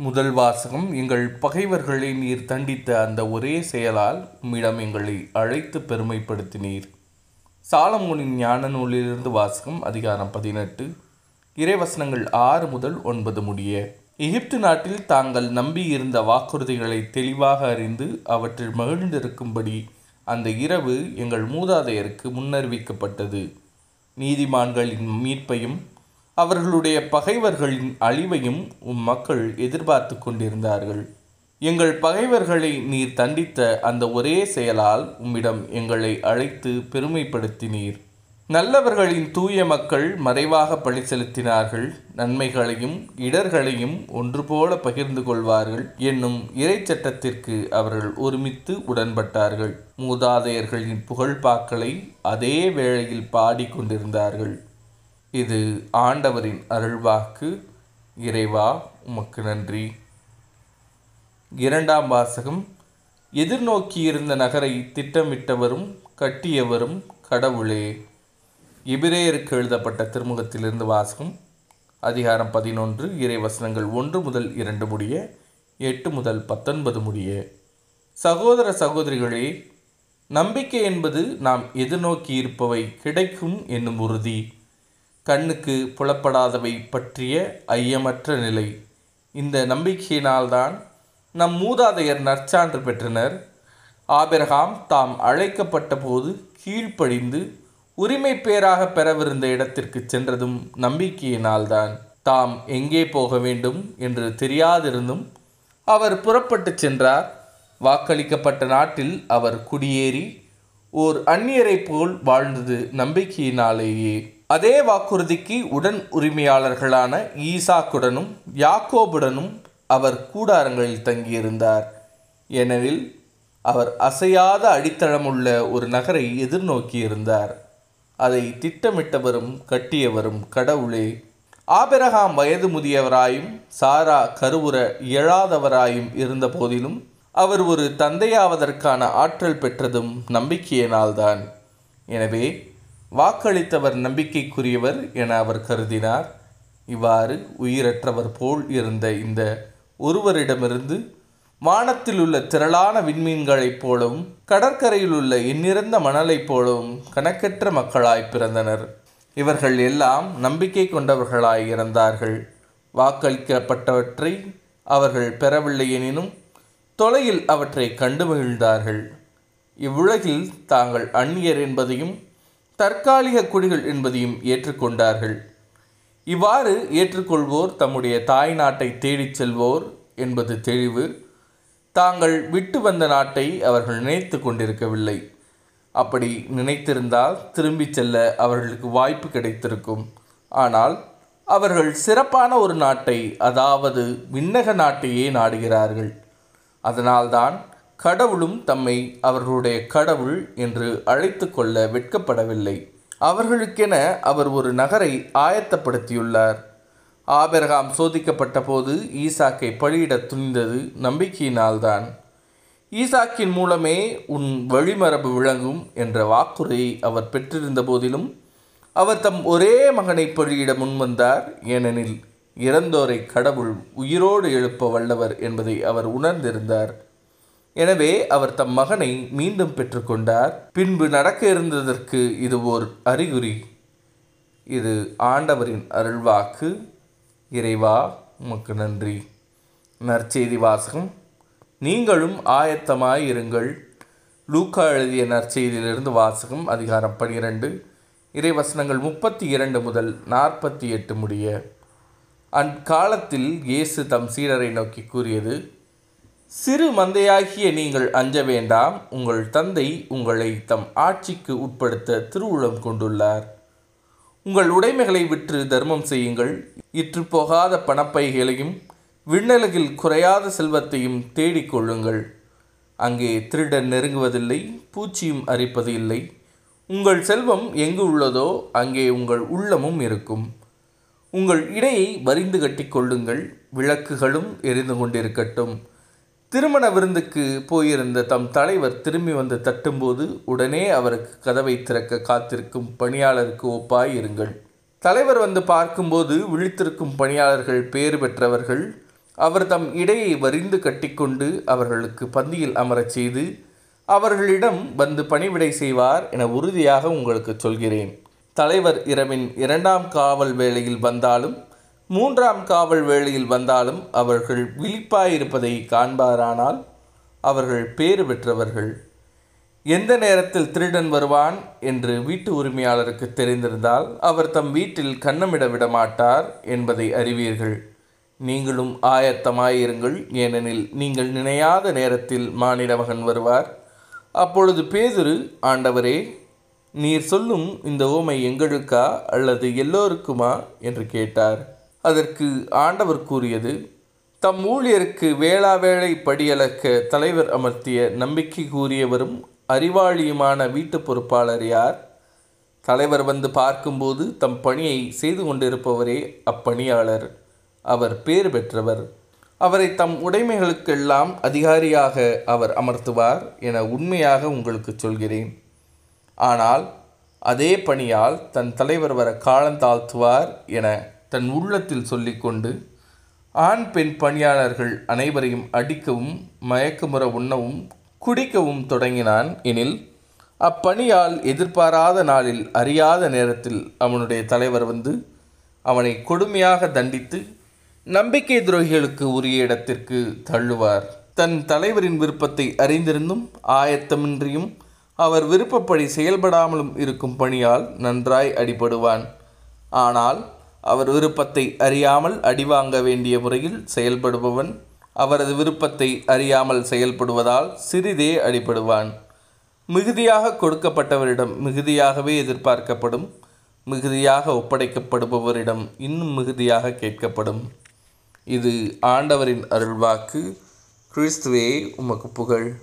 முதல் வாசகம் எங்கள் பகைவர்களை நீர் தண்டித்த அந்த ஒரே செயலால் உம்மிடம் எங்களை அழைத்து பெருமைப்படுத்தினீர். சாலமோனின் ஞான நூலிலிருந்து வாசகம் அதிகாரம் பதினெட்டு. இறைவசனங்கள் ஆறு முதல் ஒன்பது முடிய. எகிப்து நாட்டில் தாங்கள் நம்பியிருந்த வாக்குறுதிகளை தெளிவாக அறிந்து அவற்றில் மகிழ்ந்திருக்கும்படி அந்த இரவு எங்கள் மூதாதையருக்கு முன்னறிவிக்கப்பட்டது. நீதிமான்களின் மீட்பையும் அவர்களுடைய பகைவர்களின் அழிவையும் உம் மக்கள் எதிர்பார்த்து கொண்டிருந்தார்கள். எங்கள் பகைவர்களை நீர் தண்டித்த அந்த ஒரே செயலால் உம்மிடம் எங்களை அழைத்து பெருமைப்படுத்தினீர். நல்லவர்களின் தூய மக்கள் மறைவாக பழி செலுத்தினார்கள். நன்மைகளையும் இடர்களையும் ஒன்றுபோல பகிர்ந்து கொள்வார்கள் என்னும் இறைச்சட்டத்திற்கு அவர்கள் ஒருமித்து உடன்பட்டார்கள். மூதாதையர்களின் புகழ்பாக்களை அதே வேளையில் பாடிக்கொண்டிருந்தார்கள் இது ஆண்டவரின் அருள்வாக்கு. இறைவா உமக்கு நன்றி. இரண்டாம் வாசகம். எதிர்நோக்கியிருந்த நகரை திட்டமிட்டவரும் கட்டியவரும் கடவுளே. எபிரேயருக்கு எழுதப்பட்ட திருமுகத்திலிருந்து வாசகம். அதிகாரம் பதினொன்று இறைவசனங்கள் ஒன்று முதல் இரண்டு முடிய எட்டு முதல் பத்தொன்பது முடிய. சகோதர சகோதரிகளே நம்பிக்கை என்பது நாம் எதிர்நோக்கி இருப்பவை கிடைக்கும் என்னும் உறுதி. கண்ணுக்கு புலப்படாதவை பற்றிய ஐயமற்ற நிலை. இந்த நம்பிக்கையினால்தான் நம் மூதாதையர் நற்சான்று பெற்றனர். ஆபிரகாம் தாம் அழைக்கப்பட்ட போது கீழ்ப்படிந்து உரிமை பேராக பெறவிருந்த இடத்திற்கு சென்றதும் நம்பிக்கையினால்தான். தாம் எங்கே போக வேண்டும் என்று தெரியாதிருந்தும் அவர் புறப்பட்டு சென்றார். வாக்களிக்கப்பட்ட நாட்டில் அவர் குடியேறி ஓர் அந்நியரைப் போல் வாழ்ந்தது நம்பிக்கையினாலேயே. அதே வாக்குறுதிக்கு உடன் உரிமையாளர்களான ஈசாக்குடனும் யாக்கோபுடனும் அவர் கூடாரங்களில் தங்கியிருந்தார். ஏனெனில் அவர் அசையாத அடித்தளமுள்ள ஒரு நகரை எதிர்நோக்கியிருந்தார். அதை திட்டமிட்டவரும் கட்டியவரும் கடவுளே. ஆபிரகாம் வயது முதியவராயும் சாரா கருவுற இயலாதவராயும் இருந்த போதிலும் அவர் ஒரு தந்தையாவதற்கான ஆற்றல் பெற்றதும் நம்பிக்கையினால்தான். எனவே வாக்களித்தவர் நம்பிக்கைக்குரியவர் என அவர் கருதினார். இவ்வாறு உயிரற்றவர் போல் இருந்த இந்த ஒருவரிடமிருந்து வானத்தில் உள்ள திரளான விண்மீன்களைப் போலவும் கடற்கரையில் உள்ள எண்ணிறந்த மணலைப் போலவும் கணக்கற்ற மக்களாய் பிறந்தனர். இவர்கள் எல்லாம் நம்பிக்கை கொண்டவர்களாய் இறந்தார்கள் வாக்களிக்கப்பட்டவற்றை அவர்கள் பெறவில்லை எனினும் தொலையில் அவற்றை கண்டு மகிழ்ந்தார்கள். இவ்வுலகில் தாங்கள் அந்நியர் என்பதையும் தற்காலிக குடிகள் என்பதையும் ஏற்றுக்கொண்டார்கள். இவ்வாறு ஏற்றுக்கொள்வோர் தம்முடைய தாய் நாட்டை தேடிச் செல்வோர் என்பது தெளிவு. தாங்கள் விட்டு வந்த நாட்டை அவர்கள் நினைத்து கொண்டிருக்கவில்லை. அப்படி நினைத்திருந்தால் திரும்பிச் செல்ல அவர்களுக்கு வாய்ப்பு கிடைத்திருக்கும். ஆனால் அவர்கள் சிறப்பான ஒரு நாட்டை அதாவது விண்ணக நாட்டையே நாடுகிறார்கள். அதனால்தான் கடவுளும் தம்மை அவர்களுடைய கடவுள் என்று அழைத்து கொள்ள வெட்கப்படவில்லை. அவர்களுக்கென அவர் ஒரு நகரை ஆயத்தப்படுத்தியுள்ளார். ஆபிரகாம் சோதிக்கப்பட்ட போது ஈசாக்கை பலியிட துணிந்தது நம்பிக்கையினால்தான். ஈசாக்கின் மூலமே உன் வழிமரபு விளங்கும் என்ற வாக்குறுதியை அவர் பெற்றிருந்த போதிலும் அவர் தம் ஒரே மகனை பலியிட முன்வந்தார். ஏனெனில் இறந்தோரை கடவுள் உயிரோடு எழுப்ப வல்லவர் என்பதை அவர் உணர்ந்திருந்தார். எனவே அவர் தம் மகனை மீண்டும் பெற்றுக்கொண்டார். பின்பு நடக்க இருந்ததற்கு இது ஓர் அறிகுறி. இது ஆண்டவரின் அருள்வாக்கு. இறைவா உமக்கு நன்றி. நற்செய்தி வாசகம். நீங்களும் ஆயத்தமாய் இருங்கள். லூக்கா எழுதிய நற்செய்தியிலிருந்து வாசகம் அதிகாரம் பனிரெண்டு. இறைவசனங்கள் முப்பத்தி இரண்டு முதல் நாற்பத்தி எட்டு முடிய. அக்காலத்தில் இயேசு தம் சீடரை நோக்கி கூறியது சிறு மந்தையாகிய நீங்கள் அஞ்ச வேண்டாம். உங்கள் தந்தை உங்களை தம் ஆட்சிக்கு உட்படுத்த திருவுளம் கொண்டுள்ளார். உங்கள் உடைமைகளை விற்று தர்மம் செய்யுங்கள். இற்று போகாத பணப்பைகளையும் விண்ணலகில் குறையாத செல்வத்தையும் தேடிக் கொள்ளுங்கள். அங்கே திருடன் நெருங்குவதில்லை பூச்சியும் அரிப்பது இல்லை. உங்கள் செல்வம் எங்கு உள்ளதோ அங்கே உங்கள் உள்ளமும் இருக்கும். உங்கள் இடையை வரிந்து கட்டிக்கொள்ளுங்கள் விளக்குகளும் எரிந்து கொண்டிருக்கட்டும். திருமண விருந்துக்கு போயிருந்த தம் தலைவர் திரும்பி வந்து தட்டும்போது உடனே அவருக்கு கதவை திறக்க காத்திருக்கும் பணியாளருக்கு ஒப்பாய் இருங்கள். தலைவர் வந்து பார்க்கும்போது விழித்திருக்கும் பணியாளர்கள் பேர் பெற்றவர்கள் அவர் தம் இடையை வரிந்து கட்டிக்கொண்டு அவர்களுக்கு பந்தியில் அமரச் செய்து அவர்களிடம் வந்து பணிவிடை செய்வார் என உறுதியாக உங்களுக்கு சொல்கிறேன். தலைவர் இரவின் இரண்டாம் காவல் வேளையில் வந்தாலும் மூன்றாம் காவல் வேளையில் வந்தாலும் அவர்கள் விழிப்பாயிருப்பதை காண்பாரானால் அவர்கள் பேறு பெற்றவர்கள். எந்த நேரத்தில் திருடன் வருவான் என்று வீட்டு உரிமையாளருக்கு தெரிந்திருந்தால் அவர் தம் வீட்டில் கண்ணமிட விட மாட்டார் என்பதை அறிவீர்கள். நீங்களும் ஆயத்தமாயிருங்கள். ஏனெனில் நீங்கள் நினையாத நேரத்தில் மானிட மகன் வருவார். அப்பொழுது பேதுரு ஆண்டவரே நீர் சொல்லும் இந்த ஓமை எங்களுக்கா அல்லது எல்லோருக்குமா? என்று கேட்டார். அதற்கு ஆண்டவர் கூறியது தம் ஊழியருக்கு வேளா வேளை படியளக்க தலைவர் அமர்த்திய நம்பிக்கை கூறியவரும் அறிவாளியுமான வீட்டு பொறுப்பாளர் யார்? தலைவர் வந்து பார்க்கும்போது தம் பணியை செய்து கொண்டிருப்பவரே அப்பணியாளர். அவர் பேர் பெற்றவர். அவரை தம் உடைமைகளுக்கெல்லாம் அதிகாரியாக அவர் அமர்த்துவார் என உண்மையாக உங்களுக்கு சொல்கிறேன். ஆனால் அதே பணியால் தன் தலைவர் வர காலந்தாழ்த்துவார் என தன் உள்ளத்தில் சொல்லிக்கொண்டு ஆண் பெண் பணியாளர்கள் அனைவரையும் அடிக்கவும் மயக்கமுற உண்ணவும் குடிக்கவும் தொடங்கினான். எனில் அப்பணியால் எதிர்பாராத நாளில் அறியாத நேரத்தில் அவனுடைய தலைவர் வந்து அவனை கொடுமையாக தண்டித்து நம்பிக்கை துரோகிகளுக்கு உரிய இடத்திற்கு தள்ளுவார். தன் தலைவரின் விருப்பத்தை அறிந்திருந்தும் ஆயத்தமின்றியும் அவர் விருப்பப்படி செயல்படாமலும் இருக்கும் பணியால் நன்றாய் அடிபடுவான். ஆனால் அவர் விருப்பத்தை அறியாமல் அடிவாங்க வேண்டிய முறையில் செயல்படுபவன். அவரது விருப்பத்தை அறியாமல் செயல்படுவதால் சிறிதே அடிபடுவான். மிகுதியாக கொடுக்கப்பட்டவரிடம் மிகுதியாகவே எதிர்பார்க்கப்படும். மிகுதியாக ஒப்படைக்கப்படுபவரிடம் இன்னும் மிகுதியாக கேட்கப்படும். இது ஆண்டவரின் அருள்வாக்கு. கிறிஸ்துவே உமக்கு புகழ்.